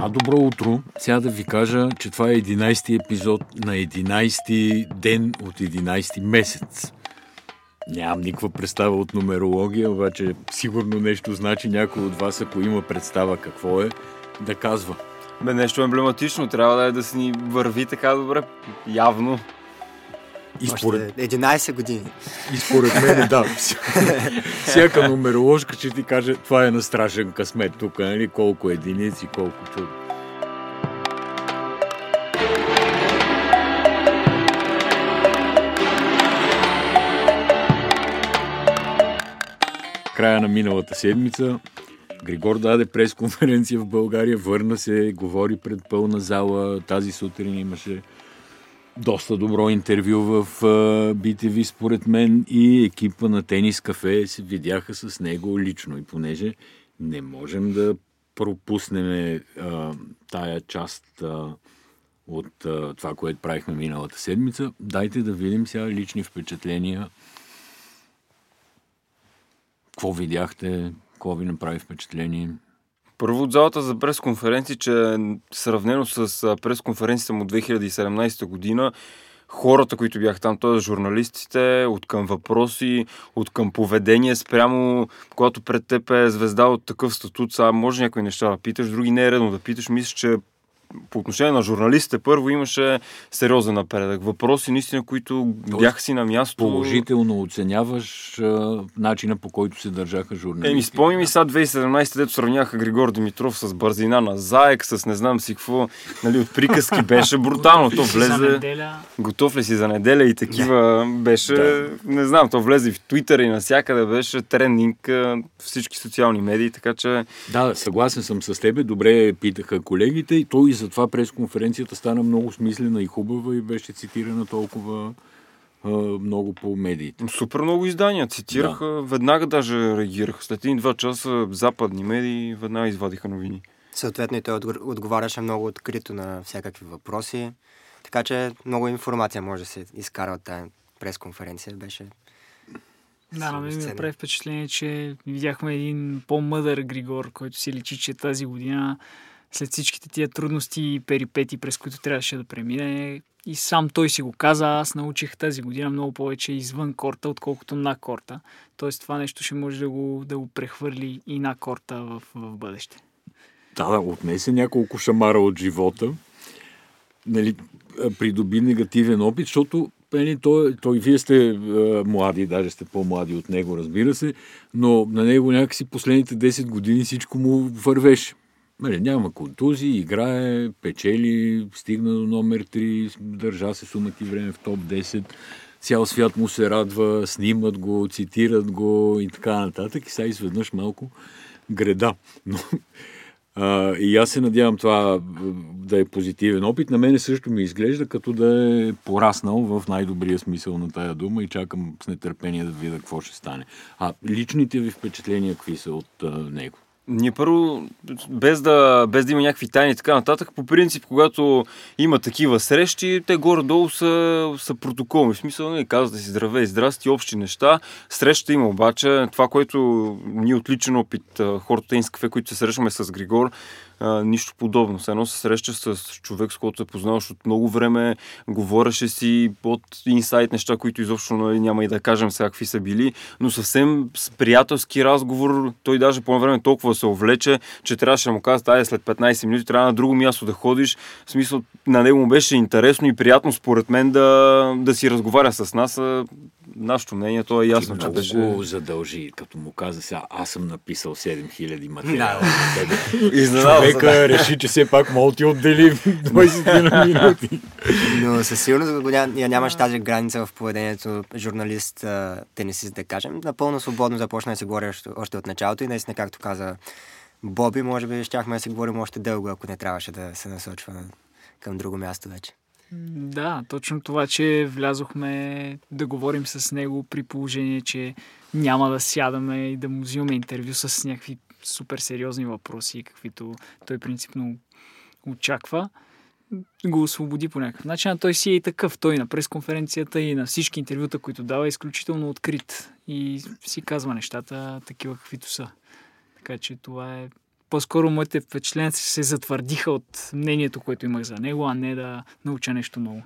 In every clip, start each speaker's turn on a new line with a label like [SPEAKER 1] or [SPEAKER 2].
[SPEAKER 1] А добро утро! Сега да ви кажа, че това е 11-ти епизод на 11-ти ден от 11-ти месец. Нямам никаква представа от нумерология, обаче сигурно нещо значи някой от вас, ако има представа какво е, да казва.
[SPEAKER 2] Бе, нещо емблематично. Трябва да е да си ни върви така добре. Явно.
[SPEAKER 3] И според... 11 години.
[SPEAKER 1] И според мен, да. Всяка нумероложка ще ти каже, това е на страшен късмет тук, нали? Колко единици, колко чудо. Края на миналата седмица Григор даде пресконференция в България, върна се, говори пред пълна зала. Тази сутрин имаше доста добро интервю в BTV, според мен, и екипа на Тенис Кафе се видяха с него лично. И понеже не можем да пропуснем а, тая част а, от а, това, което правихме миналата седмица, дайте да видим сега лични впечатления. Какво видяхте? Какво ви направи впечатление?
[SPEAKER 2] Първо от залата за пресконференции, че сравнено с пресконференцията му от 2017 година, хората, които бяха там, т.е. журналистите, от към въпроси, от към поведение спрямо, когато пред теб е звезда от такъв статут, сега може някои неща да питаш, други не е редно да питаш. Мисля, че по отношение на журналистите, първо имаше сериозен напредък. Въпроси, наистина, които бяха си на място.
[SPEAKER 1] Положително оценяваш а, начина по който се държаха журналистите.
[SPEAKER 2] Еми, спомни ми сега 2017, дето сравняха Григор Димитров с бързина на Заек, с не знам си какво, нали, от приказки беше брутално. то влезе. Готов ли си за неделя и такива беше. Да. Не знам, то влезе и в Твитър и навсякъде беше трендинг всички социални медии, така че.
[SPEAKER 1] Да, съгласен съм с тебе. Добре питаха колегите и той затова пресконференцията стана много смислена и хубава и беше цитирана толкова а, много по медиите.
[SPEAKER 2] Супер много издания цитираха, да. веднага даже реагираха. След един-два часа западни медии веднага извадиха новини.
[SPEAKER 3] Съответно и той отговаряше много открито на всякакви въпроси, така че много информация може да се изкара от тази пресконференция. Беше
[SPEAKER 4] да, на мен ми направи впечатление, че видяхме един по-мъдър Григор, който си личи, че тази година след всичките тия трудности и перипети, през които трябваше да премине. И сам той си го каза, аз научих тази година много повече извън корта, отколкото на корта. Тоест това нещо ще може да го, да го прехвърли и на корта в, в бъдеще.
[SPEAKER 1] Да, да, отнесе няколко шамара от живота. Нали, придоби негативен опит, защото нали, той, той, вие сте е, млади, даже сте по-млади от него, разбира се, но на него някакси последните 10 години всичко му вървеше. Нали, няма контузии, играе, печели, стигна до номер 3, държа се сумати време в топ 10. Цял свят му се радва, снимат го, цитират го и така нататък. И сега изведнъж малко греда. Но, а, и аз се надявам това да е позитивен опит. На мене също ми изглежда като да е пораснал в най-добрия смисъл на тая дума и чакам с нетърпение да видя какво ще стане. А личните ви впечатления какви са от а, него?
[SPEAKER 2] Ние първо, без да, без да има някакви тайни и така нататък, по принцип, когато има такива срещи, те горе-долу са, са протоколни. В смисъл, не нали, казвате си здравей, здрасти, общи неща. Среща има обаче. Това, което ние отличен опит, хората из кафе, които се срещаме с Григор, а, нищо подобно. Все едно се среща с човек, с който се познаваш от много време, говореше си от инсайт неща, които изобщо нали, няма и да кажем сега какви са били, но съвсем с приятелски разговор, той даже по време толкова се увлече, че трябваше да му каза, дай след 15 минути трябва на друго място да ходиш. В смисъл, на него му беше интересно и приятно според мен да, да си разговаря с нас нашето мнение, то е ясно,
[SPEAKER 1] Ти
[SPEAKER 2] че
[SPEAKER 1] беше...
[SPEAKER 2] много
[SPEAKER 1] задължи, като му каза сега, аз съм написал 7000 материали.
[SPEAKER 3] Да,
[SPEAKER 1] Изненада Човека реши, че все пак мога ти отдели 20 минути.
[SPEAKER 3] Но със сигурност няма, нямаш тази граница в поведението журналист, тенисист, да кажем. Напълно свободно започна да се говори още, още от началото и наистина, както каза Боби, може би щяхме да се говорим още дълго, ако не трябваше да се насочва към друго място вече.
[SPEAKER 4] Да, точно това, че влязохме да говорим с него при положение, че няма да сядаме и да му взимаме интервю с някакви супер сериозни въпроси, каквито той принципно очаква, го освободи по някакъв начин. А той си е и такъв. Той на пресконференцията и на всички интервюта, които дава, е изключително открит и си казва нещата такива, каквито са. Така че това е по-скоро моите впечатления се затвърдиха от мнението, което имах за него, а не да науча нещо ново.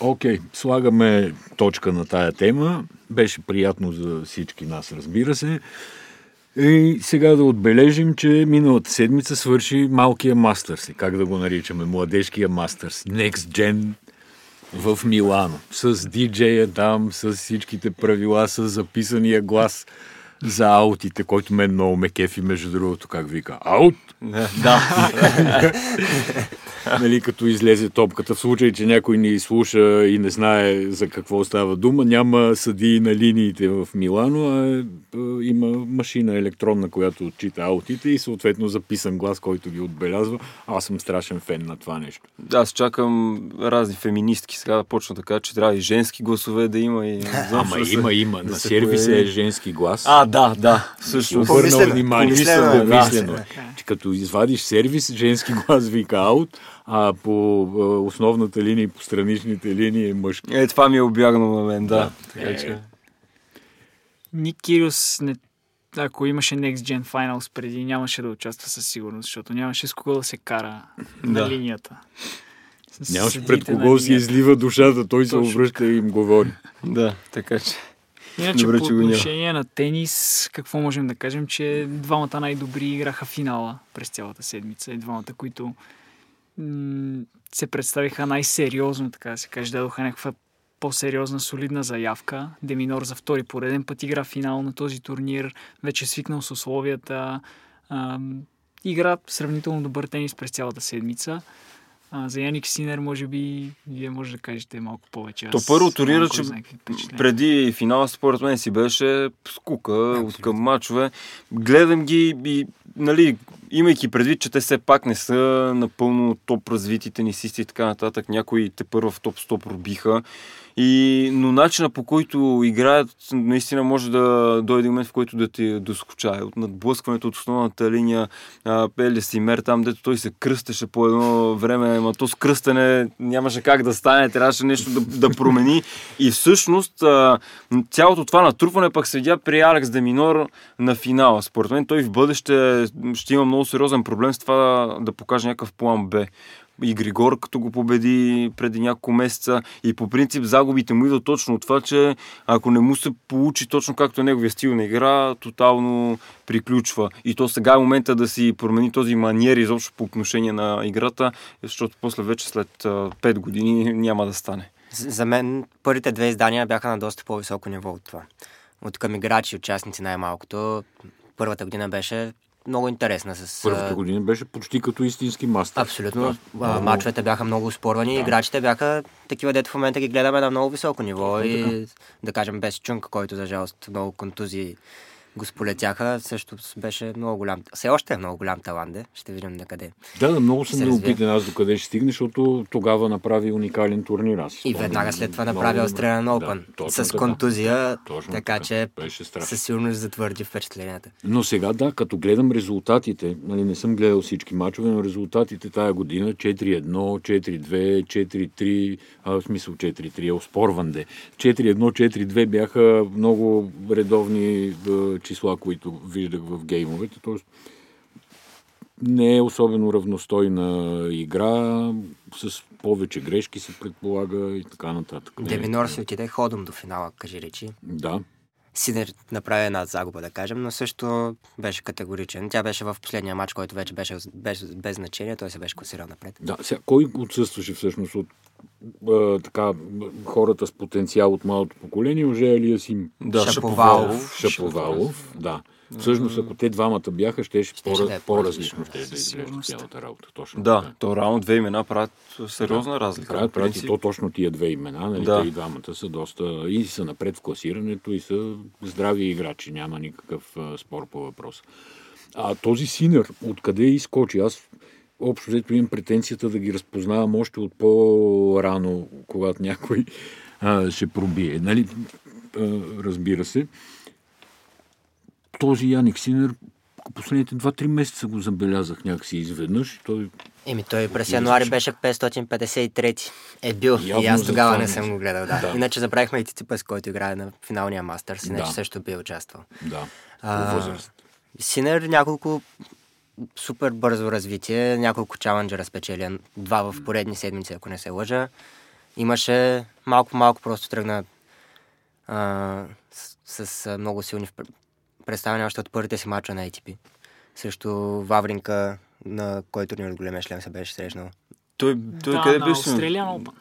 [SPEAKER 1] Окей, okay, слагаме точка на тая тема. Беше приятно за всички нас, разбира се. И сега да отбележим, че миналата седмица свърши малкия мастърс, как да го наричаме, младежкия мастърс, Next Gen в Милано, с диджея там, с всичките правила, с записания глас за аутите, който мен много ме кефи, между другото, как вика. Аут!
[SPEAKER 2] Да.
[SPEAKER 1] нали, като излезе топката. В случай, че някой ни слуша и не знае за какво става дума, няма съди на линиите в Милано, а има машина електронна, която отчита аутите и съответно записан глас, който ги отбелязва. Аз съм страшен фен на това нещо.
[SPEAKER 2] Да, аз чакам разни феминистки сега да почна така, че трябва и женски гласове да има. И...
[SPEAKER 1] Ама има, има. Да на сервиса е женски глас.
[SPEAKER 2] А, да, да. Също.
[SPEAKER 1] Обърнал внимание. Помислено, помислено. Да. Че като извадиш сервис, женски глас вика аут, а по основната линия и по страничните линии е мъжки.
[SPEAKER 2] Е, това ми е обягнало на мен, да. да. Така, е. че...
[SPEAKER 4] Ник Кириус не ако имаше Next Gen Finals преди, нямаше да участва със сигурност, защото нямаше с кого да се кара да. на линията.
[SPEAKER 1] С нямаше пред кого си излива душата, той Точно. се обръща и им говори.
[SPEAKER 2] Да, така че.
[SPEAKER 4] Иначе Добре, по отношение на тенис, какво можем да кажем, че двамата най-добри играха финала през цялата седмица. И двамата, които м- се представиха най-сериозно, така да се каже, дадоха някаква по-сериозна, солидна заявка. Деминор за втори пореден път игра финал на този турнир, вече свикнал с условията. А, игра сравнително добър тенис през цялата седмица. А, за Яник Синер, може би, вие може да кажете малко повече.
[SPEAKER 2] То първо турнира, че преди финала, според мен си беше скука от към мачове. Гледам ги и, нали, имайки предвид, че те все пак не са напълно топ развити тенисисти и така нататък, някои те първо в топ 100 пробиха. И, но начина по който играят, наистина може да дойде момент, в който да ти доскочае. От надблъскването от основната линия, Пели Симер, там дето той се кръстеше по едно време, ама то с кръстане нямаше как да стане, трябваше нещо да, да промени. И всъщност цялото това натрупване пък се видя при Алекс Деминор на финала. Според мен той в бъдеще ще има много сериозен проблем с това да покаже някакъв план Б и Григор, като го победи преди няколко месеца. И по принцип загубите му идват точно от това, че ако не му се получи точно както е неговия стил на игра, тотално приключва. И то сега е момента да си промени този маниер изобщо по отношение на играта, защото после вече след 5 години няма да стане.
[SPEAKER 3] За мен първите две издания бяха на доста по-високо ниво от това. От към играчи, участници най-малкото. Първата година беше много интересна. С,
[SPEAKER 1] Първата година беше почти като истински мастер.
[SPEAKER 3] Абсолютно. Да. Мачовете бяха много спорвани. Да. Играчите бяха такива, дето в момента ги гледаме на много високо ниво. Да, и да. кажем без Чунка, който за жалост много контузии го сполетяха, също беше много голям. Все още е много голям талант, ще видим на къде.
[SPEAKER 1] Да, да, много съм любопитен аз до къде ще стигне, защото тогава направи уникален турнир. Аз
[SPEAKER 3] и веднага след това направи Australian Open да, с така. контузия, точно така, така че със сигурност затвърди впечатленията.
[SPEAKER 1] Но сега да, като гледам резултатите, нали, не съм гледал всички мачове, но резултатите тая година 4-1, 4-2, 4-3, а, в смисъл 4-3 оспорван де. 4-1, 4-2 бяха много редовни числа, които виждах в геймовете. Тоест, не е особено равностойна игра, с повече грешки се предполага и така нататък.
[SPEAKER 3] Деминор си отиде ходом до финала, кажи речи.
[SPEAKER 1] Да.
[SPEAKER 3] Сидер направи една загуба, да кажем, но също беше категоричен. Тя беше в последния матч, който вече беше без, без значение, той се беше класирал напред.
[SPEAKER 1] Да, сега, кой отсъстваше всъщност от а, така, хората с потенциал от малото поколение, уже Алия Сим.
[SPEAKER 3] Да, Шаповалов.
[SPEAKER 1] Шаповалов, да. Всъщност, ако те двамата бяха, ще, по- по-различно ще да изглежда цялата работа. Точно
[SPEAKER 2] да, така. то реално две имена правят сериозна да, разлика.
[SPEAKER 1] Правят, правят и то точно тия две имена. Нали? Да. Те и двамата са доста и са напред в класирането и са здрави играчи. Няма никакъв а, спор по въпроса. А този Синер, откъде изкочи? Аз общо взето имам претенцията да ги разпознавам още от по-рано, когато някой а, ще пробие. Нали? А, разбира се. Този Яник Синер последните 2-3 месеца го забелязах някакси изведнъж. Той...
[SPEAKER 3] Еми, той през януари беше 553. Е бил. Явно и аз тогава не съм го гледал. Да. да. Иначе забравихме и Тиципас, който играе на финалния мастър. Иначе да. също би участвал.
[SPEAKER 1] Да. А,
[SPEAKER 3] Синер няколко супер бързо развитие, няколко чаленджера спечели, два в поредни седмици, ако не се лъжа. Имаше малко-малко просто тръгна а, с, с много силни представяния още от първите си мача на ATP. Срещу Вавринка, на който ни от големия шлем се беше срещнал.
[SPEAKER 2] Той, той
[SPEAKER 4] да,
[SPEAKER 2] къде
[SPEAKER 4] на
[SPEAKER 2] беше?
[SPEAKER 4] Australian Open.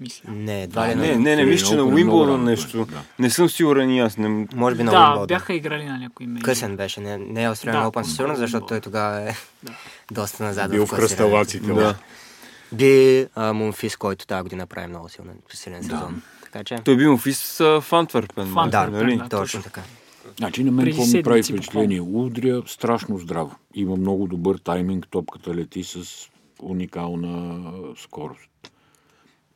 [SPEAKER 4] Мисля.
[SPEAKER 3] Не, ли
[SPEAKER 2] Не,
[SPEAKER 3] не.
[SPEAKER 2] не, не, мисля, че на Уимбълдън нещо.
[SPEAKER 1] да.
[SPEAKER 2] Не съм сигурен и аз. Не...
[SPEAKER 3] Може би на
[SPEAKER 4] Да,
[SPEAKER 3] Уимбълдън.
[SPEAKER 4] бяха играли на някои мейджор.
[SPEAKER 3] Късен беше, не, не е Australian
[SPEAKER 4] Да,
[SPEAKER 3] Open със сигурност, защото той тогава е
[SPEAKER 4] Да.
[SPEAKER 3] доста назад.
[SPEAKER 1] Бил в кръсталаците.
[SPEAKER 2] Да.
[SPEAKER 3] Би а, Мунфис, който тази година прави много силен, силен сезон. Така че,
[SPEAKER 2] Той бил в Ис в Антверпен.
[SPEAKER 4] В Антверпен,
[SPEAKER 3] да,
[SPEAKER 2] нали?
[SPEAKER 4] да.
[SPEAKER 3] точно така.
[SPEAKER 1] Значи на мен какво ми прави впечатление? Удря страшно здраво. Има много добър тайминг, топката лети с уникална скорост.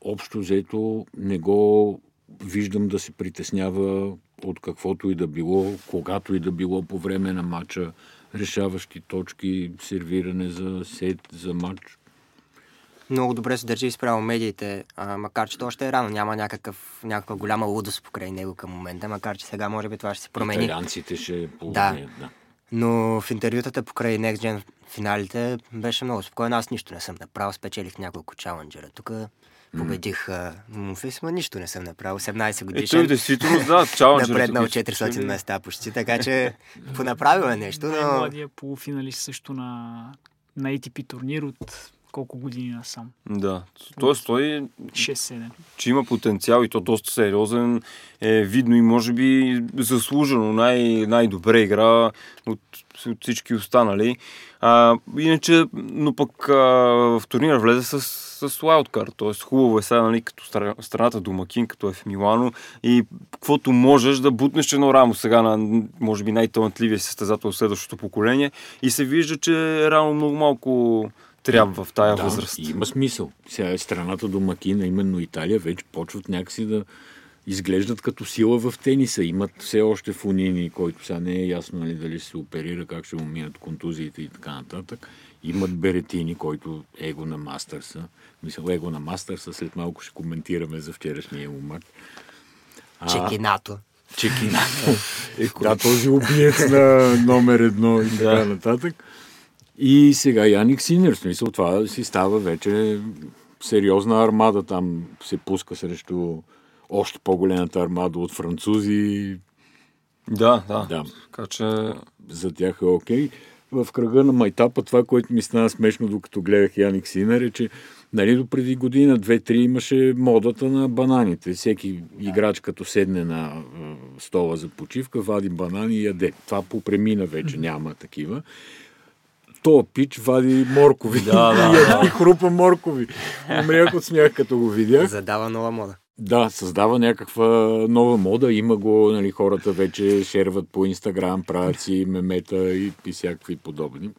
[SPEAKER 1] Общо взето не го виждам да се притеснява от каквото и да било, когато и да било по време на матча, решаващи точки, сервиране за сет, за матч.
[SPEAKER 3] Много добре се държи спрямо медиите, а, макар че то още е рано, няма някакъв, някаква голяма лудост покрай него към момента, макар че сега може би това ще се промени.
[SPEAKER 1] Италианците ще
[SPEAKER 3] Да.
[SPEAKER 1] повлияят. Да.
[SPEAKER 3] Но в интервютата покрай Next Gen финалите беше много спокойно. Аз нищо не съм направил. Спечелих няколко чаленджера. Тук победих uh, Мумфис, но нищо не съм направил. 18
[SPEAKER 2] Е, той
[SPEAKER 3] годишен.
[SPEAKER 2] действително, да, чаленджер.
[SPEAKER 3] напреднал 400 места почти, така че понаправил е нещо, но
[SPEAKER 4] Най-младия полуфиналист също на, на ATP турнир от колко години насам.
[SPEAKER 2] Да. Тоест той
[SPEAKER 4] 6-7.
[SPEAKER 2] че има потенциал и то доста сериозен, е видно и може би заслужено най- най-добре игра от, от всички останали. А, иначе, но пък а, в турнира влезе с, с лаудкар, т.е. хубаво е сега, нали, като стра- страната домакин, като е в Милано и каквото можеш да бутнеш едно рамо сега на, може би, най-талантливия състезател от следващото поколение и се вижда, че рано много малко трябва в тая
[SPEAKER 1] да,
[SPEAKER 2] възраст.
[SPEAKER 1] Има смисъл. Сега е страната домакина, именно Италия, вече почват някакси да изглеждат като сила в тениса. Имат все още Фунини, който сега не е ясно нали, дали се оперира, как ще му минат контузиите и така нататък. Имат Беретини, който е его на Мастърса. Мисля, его на Мастърса, след малко ще коментираме за вчерашния му матч. А,
[SPEAKER 3] чекинато.
[SPEAKER 1] Чекинато. Е, да, този убиец на номер едно и така
[SPEAKER 2] Да.
[SPEAKER 1] нататък. И сега Яник Синер, в смисъл това си става вече сериозна армада. Там се пуска срещу още по-големата армада от французи.
[SPEAKER 2] Да, да.
[SPEAKER 1] Да.
[SPEAKER 2] Така че
[SPEAKER 1] За тях е окей. В кръга на майтапа това, което ми стана смешно, докато гледах Яник Синер, е, че нали, до преди година, две-три имаше модата на бананите. Всеки играч, като седне на стола за почивка, вади банани и яде. Това попремина вече, няма такива. То пич вади моркови
[SPEAKER 2] Да, да,
[SPEAKER 1] и, и хрупа моркови. Умрях от смях, като го видях.
[SPEAKER 3] Задава нова мода.
[SPEAKER 1] Да, създава някаква нова мода. Има го, нали, хората вече шерват по Инстаграм, правят си мемета и, и всякакви подобни.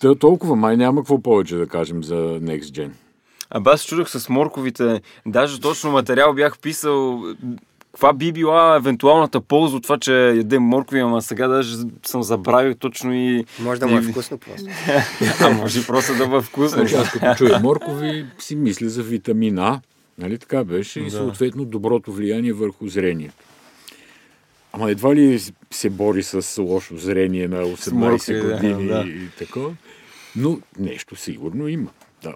[SPEAKER 1] Та, толкова май няма какво повече да кажем за Next Gen.
[SPEAKER 2] Абе, аз чудах с морковите. Даже точно материал бях писал каква би била евентуалната полза от това, че ядем моркови, ама сега даже съм забравил точно и...
[SPEAKER 3] Може да му е
[SPEAKER 2] и-
[SPEAKER 3] вкусно просто.
[SPEAKER 2] А може просто да бъде вкусно.
[SPEAKER 1] Значи, аз като чуя моркови, си мисля за витамин А. Нали така беше? И
[SPEAKER 2] Да.
[SPEAKER 1] съответно доброто влияние върху зрението. Ама едва ли се бори с лошо зрение на 18
[SPEAKER 2] моркови, да,
[SPEAKER 1] години
[SPEAKER 2] да.
[SPEAKER 1] и такова. Но нещо сигурно има. Да.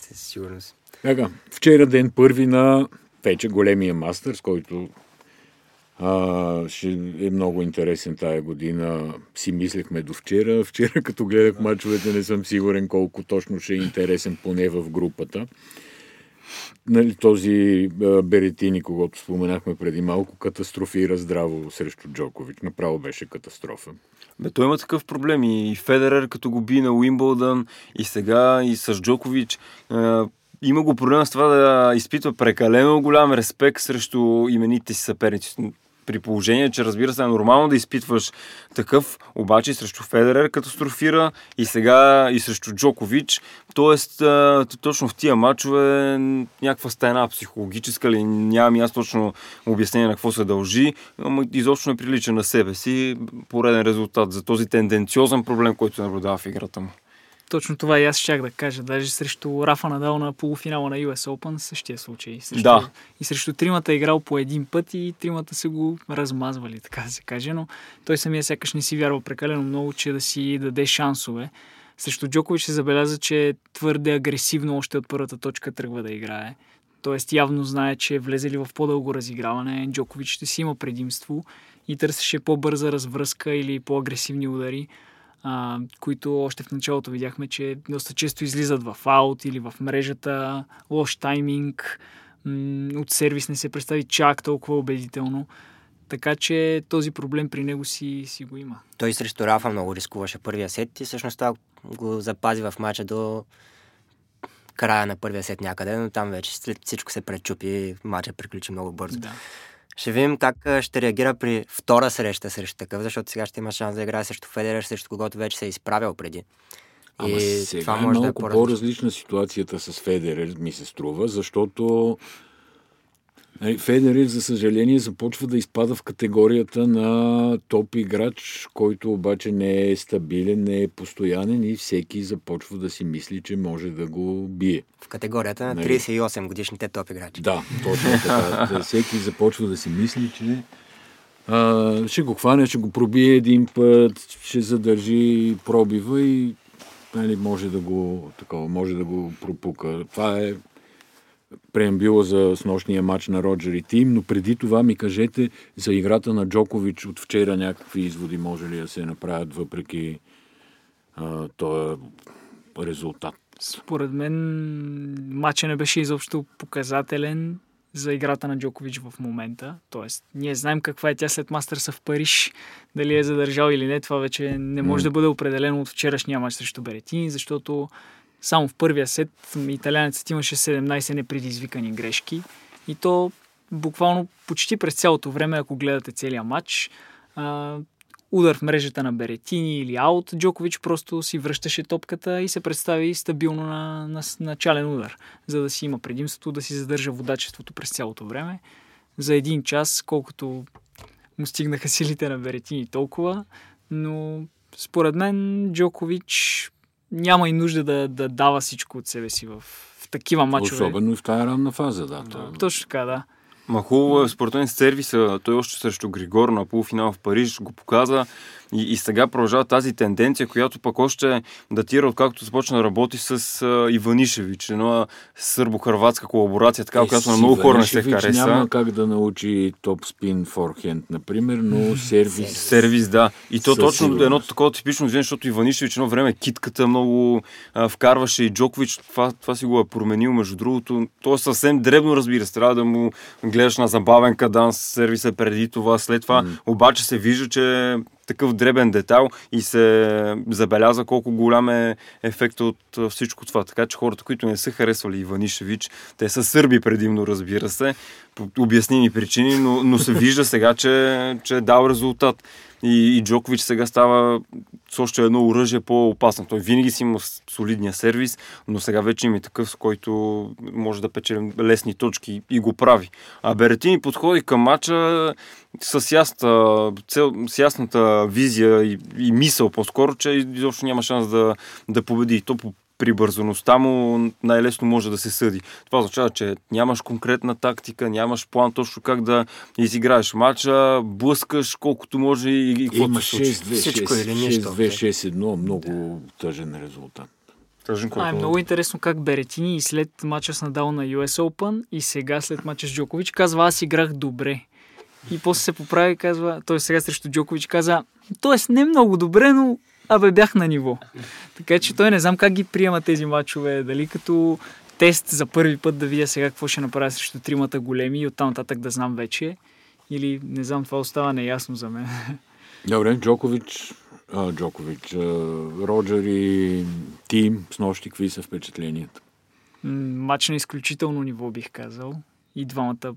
[SPEAKER 3] Със сигурност.
[SPEAKER 1] Така, вчера ден първи на вече големия мастърс, който а, ще е много интересен тая година. Си мислехме до вчера. Вчера, като гледах мачовете, не съм сигурен колко точно ще е интересен, поне в групата. Нали, този а, Беретини, когато споменахме преди малко, катастрофира здраво срещу Джокович. Направо беше катастрофа.
[SPEAKER 2] Бе, той има такъв проблем и Федерер, като го би на Уимбълдън, и сега, и с Джокович. Е, има го проблем с това да изпитва прекалено голям респект срещу имените си съперници. При положение, че разбира се е нормално да изпитваш такъв, обаче срещу Федерер катастрофира и сега и срещу Джокович. Тоест, точно в тия матчове някаква стена психологическа ли, нямам аз точно обяснение на какво се дължи, ама изобщо не прилича на себе си. Пореден резултат за този тенденциозен проблем, който наблюдава в играта му.
[SPEAKER 4] Точно това и аз щях да кажа. Даже срещу Рафа Надал на полуфинала на US Open същия случай. Срещу,
[SPEAKER 2] Да.
[SPEAKER 4] И срещу тримата е играл по един път и тримата са го размазвали, така да се каже. Но той самия сякаш не си вярва прекалено много, че да си даде шансове. Срещу Джокович се забеляза, че твърде агресивно още от първата точка тръгва да играе. Тоест явно знае, че влезе ли в по-дълго разиграване, Джокович ще си има предимство и търсеше по-бърза развръзка или по-агресивни удари, а, които още в началото видяхме, че доста често излизат в аут или в мрежата, лош тайминг, м- от сервис не се представи чак толкова убедително. Така че този проблем при него си, си го има.
[SPEAKER 3] Той срещу Рафа много рискуваше първия сет и всъщност това го запази в мача до края на първия сет някъде, но там вече след всичко се пречупи, мача приключи много бързо.
[SPEAKER 4] Да.
[SPEAKER 3] Ще видим как ще реагира при втора среща срещу такъв, защото сега ще има шанс да играе срещу Федерер, срещу когото вече се е изправил преди.
[SPEAKER 1] Ама
[SPEAKER 3] И
[SPEAKER 1] сега
[SPEAKER 3] това
[SPEAKER 1] е
[SPEAKER 3] може да е
[SPEAKER 1] малко по-различна ситуацията с Федерер, ми се струва, защото Федерер, за съжаление, започва да изпада в категорията на топ играч, който обаче не е стабилен, не е постоянен и всеки започва да си мисли, че може да го бие.
[SPEAKER 3] В категорията на
[SPEAKER 1] Нали.
[SPEAKER 3] 38 годишните топ играчи.
[SPEAKER 1] Да, точно така. Всеки започва да си мисли, че а, ще го хване, ще го пробие един път, ще задържи пробива и нали, може да го такова, може да го пропука. Това е преамбила за снощния матч на Роджер и Тим, но преди това ми кажете за играта на Джокович от вчера някакви изводи може ли да се направят въпреки а, този резултат.
[SPEAKER 4] Според мен матча не беше изобщо показателен за играта на Джокович в момента. Тоест, ние знаем каква е тя след Мастърса в Париж. Дали е задържал или не, това вече не може да бъде определено от вчерашния матч срещу Беретини, защото само в първия сет италянецът имаше 17 непредизвикани грешки. И то буквално почти през цялото време, ако гледате целия матч, а, удар в мрежата на Беретини или аут, Джокович просто си връщаше топката и се представи стабилно на, на с- начален удар, за да си има предимството да си задържа водачеството през цялото време. За един час, колкото му стигнаха силите на Беретини толкова, но според мен Джокович няма и нужда да, да дава всичко от себе си в, в такива мачове.
[SPEAKER 1] Особено и в тази ранна фаза, да.
[SPEAKER 4] Да,
[SPEAKER 1] то-
[SPEAKER 4] точно така, да.
[SPEAKER 2] Ма хубаво е, според мен, сервиса, той още срещу Григор на полуфинал в Париж го показа и, и сега продължава тази тенденция, която пък още датира откакто започна да работи с а, Иванишевич, една сърбо-хрватска колаборация, така,
[SPEAKER 1] Е,
[SPEAKER 2] която на много хора не се хареса.
[SPEAKER 1] Няма как да научи топ спин форхенд, например, но сервис...
[SPEAKER 2] Сервис, да. И то точно
[SPEAKER 1] сигурност.
[SPEAKER 2] едно такова типично движение, защото Иванишевич едно време китката много а, вкарваше и Джокович, това, това си го е променил, между другото. То е съвсем дребно, разбира се. Трябва да му гледаш на забавен каданс, сервиса преди това, след това. Обаче се вижда, че е такъв дребен детайл и се забеляза колко голям е ефекта от всичко това. Така че хората, които не са харесвали Иванишевич, те са сърби предимно, разбира се, обясними причини, но, но се вижда сега, че, че е дал резултат. И, и Джокович сега става с още едно оръжие по-опасно. Той винаги си има солидния сервис, но сега вече има и такъв, с който може да печели лесни точки и го прави. А Беретини подходи към матча с, ясната, цел, с ясната визия и, и мисъл по-скоро, че изобщо няма шанс да, да победи. И то по прибързаността му най-лесно може да се съди. Това означава, че нямаш конкретна тактика, нямаш план точно как да изиграеш матча, блъскаш колкото може и, и каквото се случи.
[SPEAKER 1] 6-2,
[SPEAKER 3] Всичко или нищо.
[SPEAKER 1] 6-2, 6-1, много тъжен резултат.
[SPEAKER 2] Тъжен
[SPEAKER 4] А, е много интересно как Беретини и след мача с Надал на US Open и сега след мача с Джокович казва, аз играх добре. И после се поправи и казва, той сега срещу Джокович каза, т.е. не много добре, но абе бях на ниво. Така че той не знам как ги приема тези мачове, дали като тест за първи път да видя сега какво ще направя срещу тримата големи и оттам нататък да знам вече. Или не знам, това остава неясно за мен.
[SPEAKER 1] Добре, Джокович, а, Джокович, а, Роджер и Тим, с нощи, какви са впечатленията?
[SPEAKER 4] М, Матч на изключително ниво, бих казал. И двамата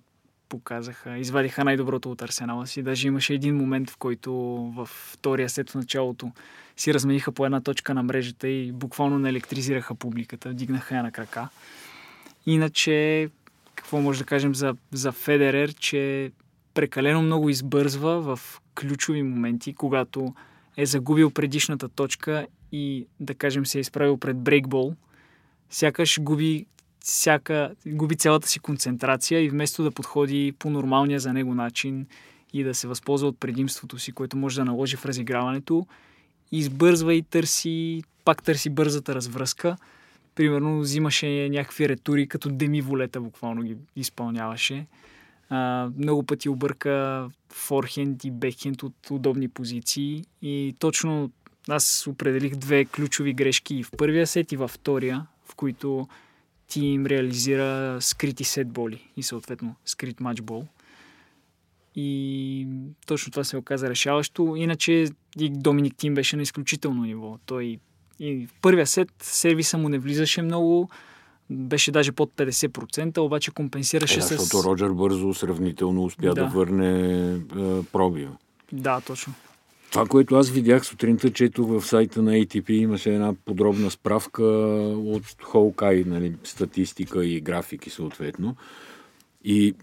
[SPEAKER 4] показаха, извадиха най-доброто от арсенала си. Даже имаше един момент, в който във втория сет в началото си размениха по една точка на мрежата и буквално не електризираха публиката, вдигнаха я на крака. Иначе, какво може да кажем за, за Федерер, че прекалено много избързва в ключови моменти, когато е загубил предишната точка и, да кажем, се е изправил пред брейкбол, сякаш губи, всяка, губи цялата си концентрация и вместо да подходи по нормалния за него начин и да се възползва от предимството си, което може да наложи в разиграването, избързва и търси, пак търси бързата развръзка. Примерно взимаше някакви ретури, като Деми Волета буквално ги изпълняваше. А, много пъти обърка форхенд и бекхенд от удобни позиции и точно аз определих две ключови грешки в първия сет и във втория, в които ти им реализира скрити сетболи и съответно скрит матчбол. И точно това се оказа решаващо. Иначе и Доминик Тим беше на изключително ниво. Той и в първия сет сервиса му не влизаше много, беше даже под 50%, обаче компенсираше
[SPEAKER 1] е,
[SPEAKER 4] с...
[SPEAKER 1] Защото Роджер бързо сравнително успя да, да върне е, пробива.
[SPEAKER 4] Да, точно.
[SPEAKER 1] Това, което аз видях сутринта, четох в сайта на ATP, имаше една подробна справка от Холкай, нали, статистика и графики съответно. И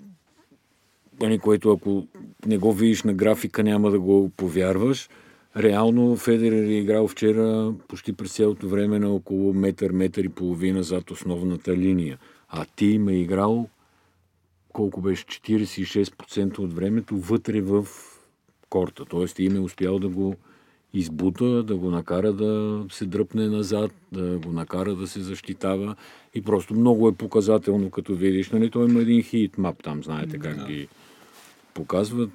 [SPEAKER 1] нали, което ако не го видиш на графика, няма да го повярваш. Реално Федерер е играл вчера почти през цялото време на около метър, метър и половина зад основната линия. А ти има е играл колко беше 46% от времето вътре в корта. Тоест им е успял да го избута, да го накара да се дръпне назад, да го накара да се защитава и просто много е показателно, като видиш, нали, той има един хит мап там, знаете как да. ги показват.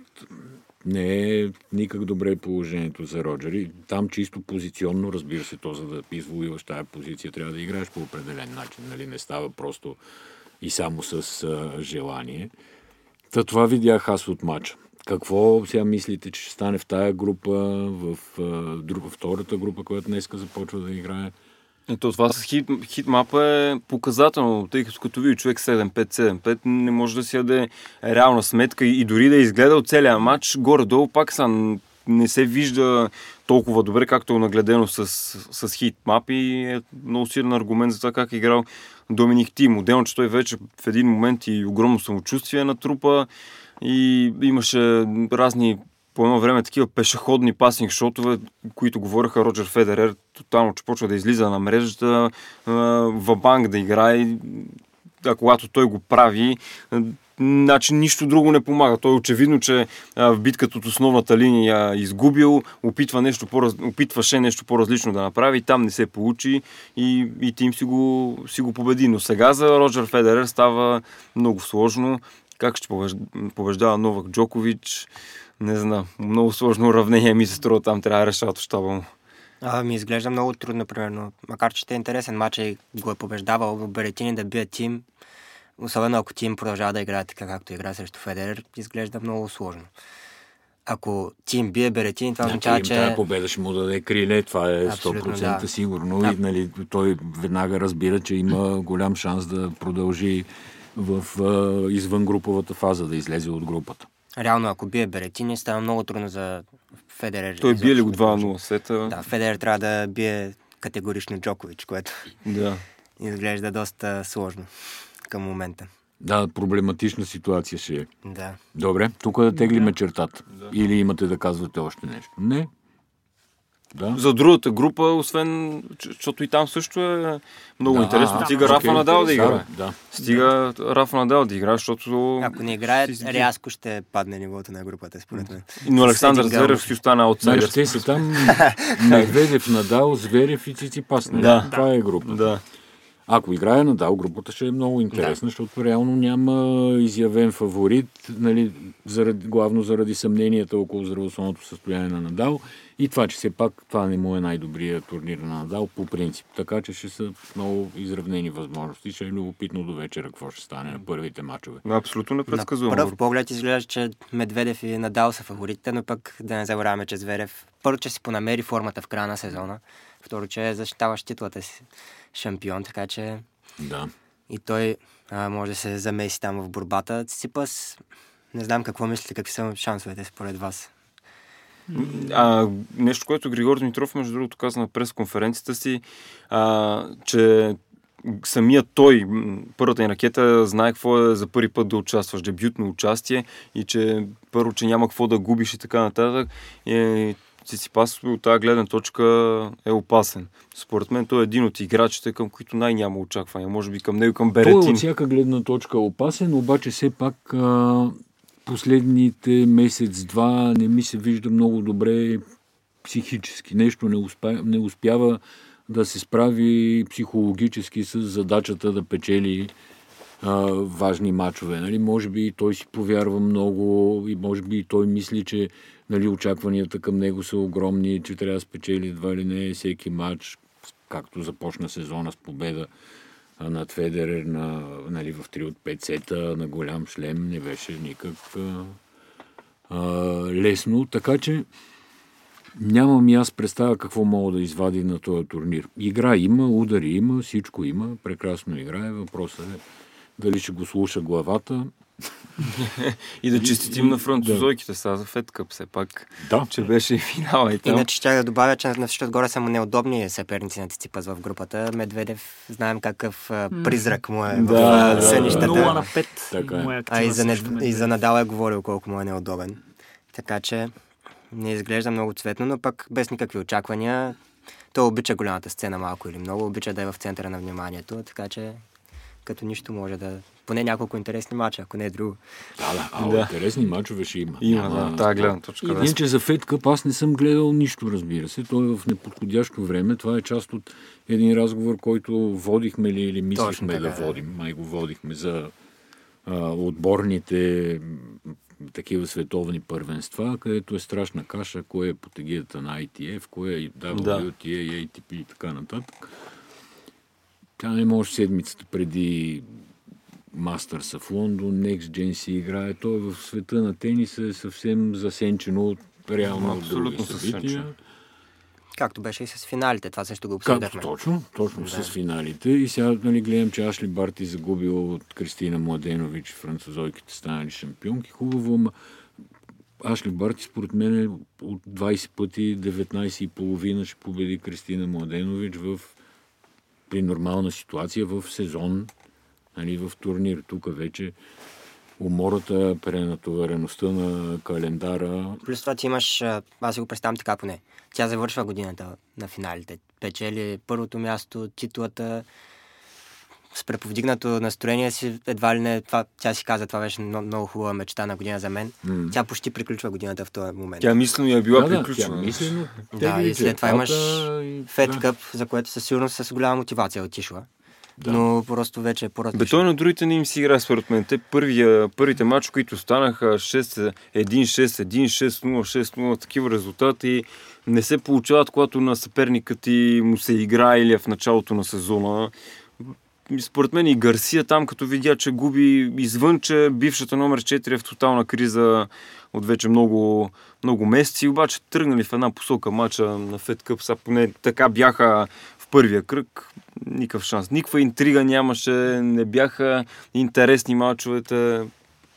[SPEAKER 1] Не е никак добре положението за Роджер. И там чисто позиционно, разбира се, то за да извоюваш тази позиция, трябва да играеш по определен начин. Нали? Не става просто и само с а, желание. Та това видях аз от матча. Какво сега мислите, че ще стане в тая група, в друга, втората група, която днеска започва да играе?
[SPEAKER 2] Ето това с хит, хитмапа е показателно, тъй като като види човек 7-5-7-5, не може да си яде реална сметка и дори да е изгледал целият матч, горе-долу пак са не се вижда толкова добре, както е нагледено с, с хитмап и е много силен аргумент за това как е играл Доминик Тим. Отделно, че той вече в един момент и огромно самочувствие на трупа и имаше разни по едно време такива пешеходни пасинг шотове, които говореха Роджер Федерер, тотално, че почва да излиза на мрежата, в банк да играе, а когато той го прави, значи нищо друго не помага. Той е очевидно, че в битката от основната линия изгубил, опитва нещо по опитваше нещо по-различно да направи, там не се получи и, и тим си го, си го победи. Но сега за Роджер Федерер става много сложно. Как ще побеждава Новак Джокович? Не знам. Много сложно уравнение ми се струва там. Трябва да решават щаба му.
[SPEAKER 3] А, ми изглежда много трудно, примерно. Макар, че е интересен матч и го е побеждавал, Беретини да бие тим, особено ако тим продължава да играе така, както игра срещу Федерер, изглежда много сложно. Ако тим бие Беретини, това означава, че...
[SPEAKER 1] Тази победа ще му даде криле, това е 100% да. сигурно. Да. И нали, той веднага разбира, че има голям шанс да продължи в извън груповата фаза, да излезе от групата.
[SPEAKER 3] Реално, ако бие Беретини, става много трудно за Федерер.
[SPEAKER 2] Той бие ли го 2-0 сета?
[SPEAKER 3] Да, Федерер трябва да бие категорично Джокович, което
[SPEAKER 2] да.
[SPEAKER 3] изглежда доста сложно към момента.
[SPEAKER 1] Да, проблематична ситуация ще е.
[SPEAKER 3] Да.
[SPEAKER 1] Добре, тук да теглиме да. чертата. Да. Или имате да казвате още нещо? Не?
[SPEAKER 2] Да. За другата група, освен, защото и там също е много да, интересно. Да, Стига Рафа Надал да играе.
[SPEAKER 1] Да.
[SPEAKER 2] Стига да. Рафа Надал да играе, защото...
[SPEAKER 3] Ако не играе, рязко ще падне нивото на групата, според мен.
[SPEAKER 2] Но Александър Зверев си остана от
[SPEAKER 1] Знаеш, те са там Медведев, Надал, Зверев и Циципас. Да. Това е група.
[SPEAKER 2] Да.
[SPEAKER 1] Ако играе Надал, групата ще е много интересна, да. защото реално няма изявен фаворит, нали, заради, главно заради съмненията около здравословното състояние на Надал и това, че все пак това не му е най-добрият турнир на Надал по принцип. Така че ще са много изравнени възможности. Ще е любопитно до вечера какво ще стане на първите мачове.
[SPEAKER 2] Абсолютно непредсказуемо.
[SPEAKER 3] На пръв поглед изглежда, че Медведев и Надал са фаворитите, но пък да не забравяме, че Зверев първо, че си понамери формата в края на сезона, второ, че е защитаващ титлата си шампион, така че
[SPEAKER 1] да.
[SPEAKER 3] и той а, може да се замеси там в борбата. Циципас, не знам какво мислите, какви са шансовете според вас.
[SPEAKER 2] А, нещо, което Григор Дмитров, между другото, каза на пресконференцията си, а, че самият той, първата ни ракета, знае какво е за първи път да участваш, дебютно участие и че първо, че няма какво да губиш и така нататък. И Циципас от тази гледна точка е опасен. Според мен той е един от играчите, към които най-няма очаквания. Може би към него, към Беретин.
[SPEAKER 1] Той от всяка гледна точка е опасен, обаче все пак а, последните месец-два не ми се вижда много добре психически. Нещо не, успя, не успява да се справи психологически с задачата да печели важни матчове. Нали? Може би той си повярва много и може би той мисли, че нали, очакванията към него са огромни, че трябва да спечели едва ли не всеки матч, както започна сезона с победа над Федерер на, нали, в 3 от 5 сета на голям шлем не беше никак а, а, лесно. Така че нямам и аз представя какво мога да извади на този турнир. Игра има, удари има, всичко има, прекрасно играе. Въпросът е дали ще го слуша главата.
[SPEAKER 2] и да честитим на французойките да. сега за Фед Къп, все пак,
[SPEAKER 1] да.
[SPEAKER 2] че беше и финала и там.
[SPEAKER 3] Иначе ще да добавя, че на всичко отгоре са му неудобни съперници на Циципас в групата. Медведев, знаем какъв призрак му е да, в сънищата. 0
[SPEAKER 4] на 5. Така е.
[SPEAKER 3] А и за, не, и за Надал е говорил колко му е неудобен. Така че не изглежда много цветно, но пък без никакви очаквания. Той обича голямата сцена малко или много, обича да е в центъра на вниманието, така че като нищо може да... Поне няколко интересни мача, ако не е друго.
[SPEAKER 1] Да, да, а, да. интересни мачове ще има.
[SPEAKER 2] Има, Няма... да, тази гледна точка.
[SPEAKER 1] И да. че за Фед Къп аз не съм гледал нищо, разбира се. Той е в неподходящо време. Това е част от един разговор, който водихме ли или мислихме да водим. Май го водихме за а, отборните такива световни първенства, където е страшна каша, кое е по тегията на ITF, кое е WTA, да. ATP и така нататък. Тя не може седмицата преди Мастърса в Лондон, Next Gen си играе. Той в света на тениса е съвсем засенчено от реално Абсолютно събития.
[SPEAKER 3] Както беше и с финалите, това също го обсъждахме.
[SPEAKER 1] Точно, точно да. с финалите. И сега нали, гледам, че Ашли Барти загубил от Кристина Младенович, французойките станали шампионки. Хубаво, ама Ашли Барти според мен е от 20 пъти 19,5 ще победи Кристина Младенович в при нормална ситуация в сезон, нали, в турнир. Тук вече умората, пренатовареността на календара.
[SPEAKER 3] Плюс това ти имаш, аз си го представям така поне, тя завършва годината на финалите. Печели първото място, титлата, с преповдигнато настроение си, едва ли не, това, тя си каза, това беше много, много хубава мечта на година за мен. Mm. Тя почти приключва годината в този момент.
[SPEAKER 2] Тя мислено е била да, приключена.
[SPEAKER 1] Да, мислено.
[SPEAKER 3] Да, и след това имаш Фед Къп, за което със сигурност с голяма мотивация отишла. Да. Но просто вече е по-различно.
[SPEAKER 2] Бе, той на другите не им си игра, според мен. Те първия, първите матчи, които станаха 6, 1-6, 1-6, 0, 6-0, такива резултати не се получават, когато на съперника ти му се игра или е в началото на сезона според мен и Гарсия там, като видя, че губи извън, че бившата номер 4 е в тотална криза от вече много, много месеци, обаче тръгнали в една посока мача на Фед Къп, са поне така бяха в първия кръг, никакъв шанс. Никаква интрига нямаше, не бяха интересни мачовете,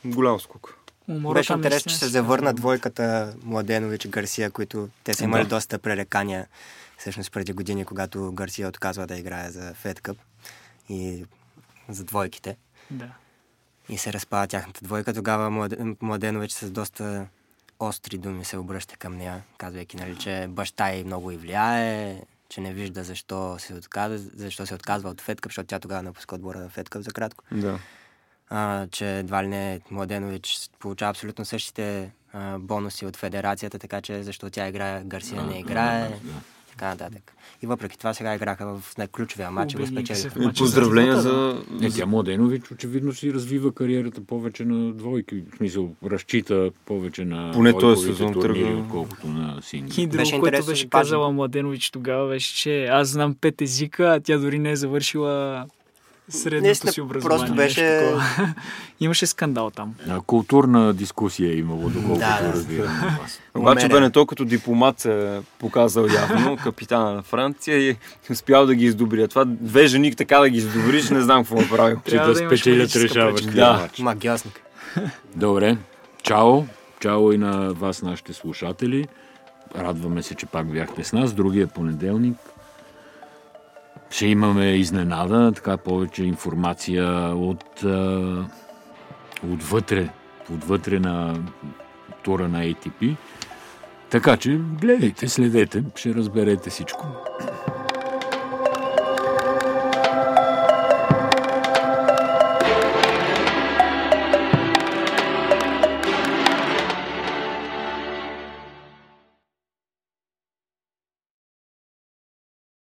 [SPEAKER 2] голям скок.
[SPEAKER 3] Беше интересно, че се завърна двойката Младенович Гарсия, които те са имали да. доста пререкания всъщност преди години, когато Гарсия отказва да играе за Фед Къп и за двойките.
[SPEAKER 4] Да.
[SPEAKER 3] И се разпада тяхната двойка. Тогава Младенович с доста остри думи се обръща към нея, казвайки, нали, че баща й много и влияе, че не вижда защо се отказва, защо се отказва от Федкъп, защото тя тогава напуска отбора на Федкъп за кратко.
[SPEAKER 2] Да.
[SPEAKER 3] А, че едва ли не Младенович получава абсолютно същите а, бонуси от федерацията, така че защо тя играе, Гарсия не играе. Да, да, да така нататък. И въпреки това сега играха в най-ключовия матч и го спечелиха.
[SPEAKER 2] Поздравления за...
[SPEAKER 1] Не, тя Младенович очевидно си развива кариерата повече на двойки. В смисъл, разчита повече на
[SPEAKER 2] Поне този сезон тръгва.
[SPEAKER 1] отколкото на сингли.
[SPEAKER 4] И друго, което беше казала Младенович тогава, беше, че аз знам пет езика, а тя дори не е завършила средното си образование.
[SPEAKER 3] Просто беше...
[SPEAKER 4] Имаше скандал там.
[SPEAKER 1] А, културна дискусия е имало, доколкото да, да. разбирам.
[SPEAKER 2] Обаче Бенето като дипломат се показал явно, капитана на Франция и успял да ги издобри. Това две жени така да ги издобриш, не знам какво е правил.
[SPEAKER 1] Че да, да спечелят решаващия
[SPEAKER 3] да. Магиосник.
[SPEAKER 1] Добре. Чао. Чао и на вас, нашите слушатели. Радваме се, че пак бяхте с нас. Другия понеделник ще имаме изненада, така повече информация от, отвътре, отвътре на тура на ATP. Така че гледайте, следете, ще разберете всичко.